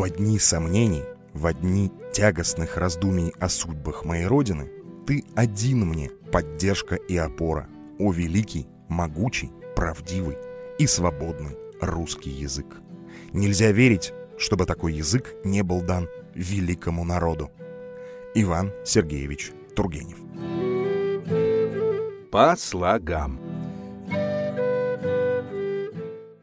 В дни сомнений, в дни тягостных раздумий о судьбах моей Родины ты один мне поддержка и опора, о великий, могучий, правдивый и свободный русский язык. Нельзя верить, чтобы такой язык не был дан великому народу. Иван Сергеевич Тургенев. По слогам.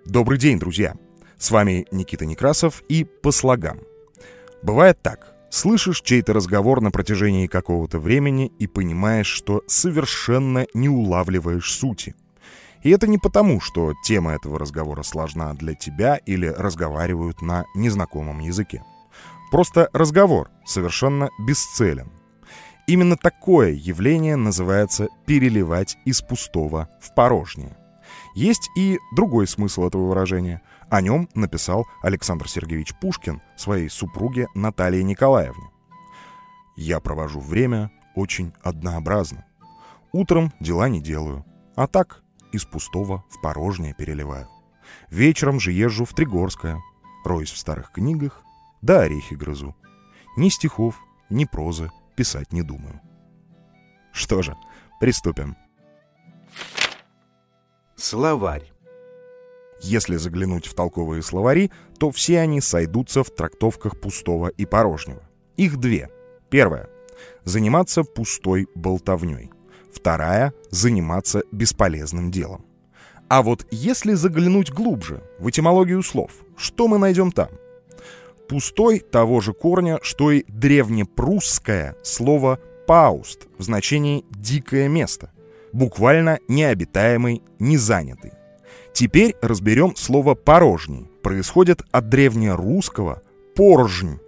Добрый день, друзья! С вами Никита Некрасов и «По слогам». Бывает так. Слышишь чей-то разговор на протяжении какого-то времени и понимаешь, что совершенно не улавливаешь сути. И это не потому, что тема этого разговора сложна для тебя или разговаривают на незнакомом языке. Просто разговор совершенно бесцелен. Именно такое явление называется «переливать из пустого в порожнее». Есть и другой смысл этого выражения – о нем написал Александр Сергеевич Пушкин своей супруге Наталье Николаевне. «Я провожу время очень однообразно. Утром дела не делаю, а так из пустого в порожнее переливаю. Вечером же езжу в Тригорское, роюсь в старых книгах, да орехи грызу. Ни стихов, ни прозы писать не думаю. Что же, приступим. Словарь. Если заглянуть в толковые словари, то все они сойдутся в трактовках пустого и порожнего. Их две. Первая — заниматься пустой болтовней. Вторая — заниматься бесполезным делом. А вот если заглянуть глубже, в этимологию слов, что мы найдем там? Пустой того же корня, что и древнепрусское слово «пауст» в значении «дикое место», буквально необитаемый, незанятый. Теперь разберем слово «порожний». Происходит от древнерусского «поржнь»,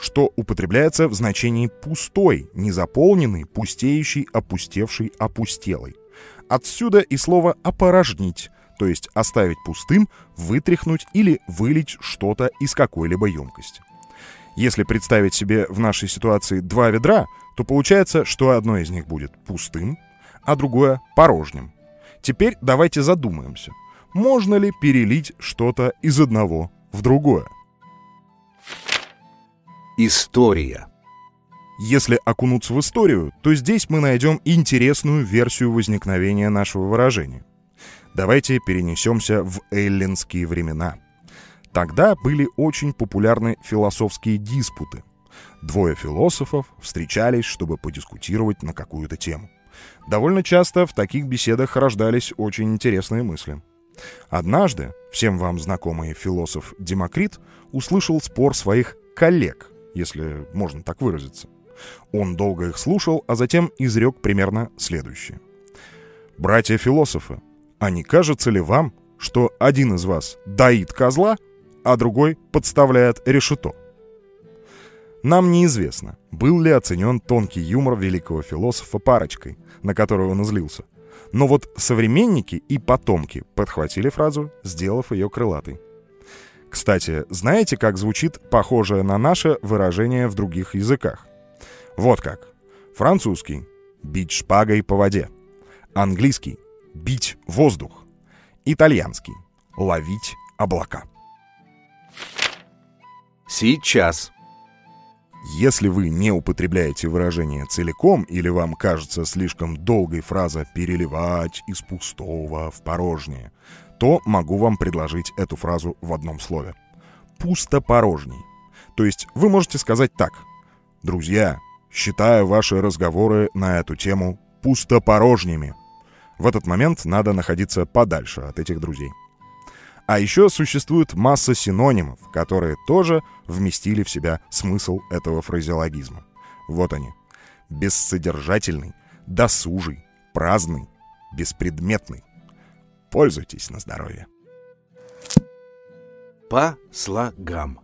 что употребляется в значении «пустой», «незаполненный», «пустеющий», «опустевший», «опустелый». Отсюда и слово «опорожнить», то есть оставить пустым, вытряхнуть или вылить что-то из какой-либо емкости. Если представить себе в нашей ситуации два ведра, то получается, что одно из них будет пустым, а другое порожним. Теперь давайте задумаемся – можно ли перелить что-то из одного в другое. История. Если окунуться в историю, то здесь мы найдем интересную версию возникновения нашего выражения. Давайте перенесемся в эллинские времена. Тогда были очень популярны философские диспуты. Двое философов встречались, чтобы подискутировать на какую-то тему. Довольно часто в таких беседах рождались очень интересные мысли. Однажды всем вам знакомый философ Демокрит услышал спор своих коллег, если можно так выразиться. Он долго их слушал, а затем изрек примерно следующее. «Братья-философы, а не кажется ли вам, что один из вас доит козла, а другой подставляет решето?» Нам неизвестно, был ли оценен тонкий юмор великого философа парочкой, на которую он излился – но вот современники и потомки подхватили фразу, сделав ее крылатой. Кстати, знаете, как звучит похожее на наше выражение в других языках? Вот как. Французский — бить шпагой по воде. Английский — бить воздух. Итальянский — ловить облака. Сейчас. Если вы не употребляете выражение целиком или вам кажется слишком долгой фраза «переливать из пустого в порожнее», то могу вам предложить эту фразу в одном слове. Пустопорожний. То есть вы можете сказать так. Друзья, считаю ваши разговоры на эту тему пустопорожними. В этот момент надо находиться подальше от этих друзей. А еще существует масса синонимов, которые тоже вместили в себя смысл этого фразеологизма. Вот они. Бессодержательный, досужий, праздный, беспредметный. Пользуйтесь на здоровье. По слогам.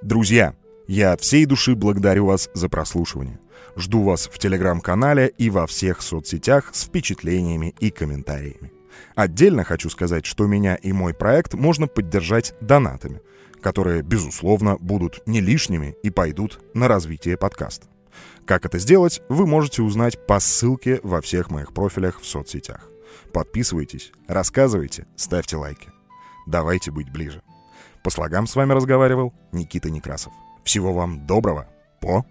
Друзья, я от всей души благодарю вас за прослушивание. Жду вас в телеграм-канале и во всех соцсетях с впечатлениями и комментариями. Отдельно хочу сказать, что меня и мой проект можно поддержать донатами, которые, безусловно, будут не лишними и пойдут на развитие подкаста. Как это сделать, вы можете узнать по ссылке во всех моих профилях в соцсетях. Подписывайтесь, рассказывайте, ставьте лайки. Давайте быть ближе. По слогам с вами разговаривал Никита Некрасов. Всего вам доброго. По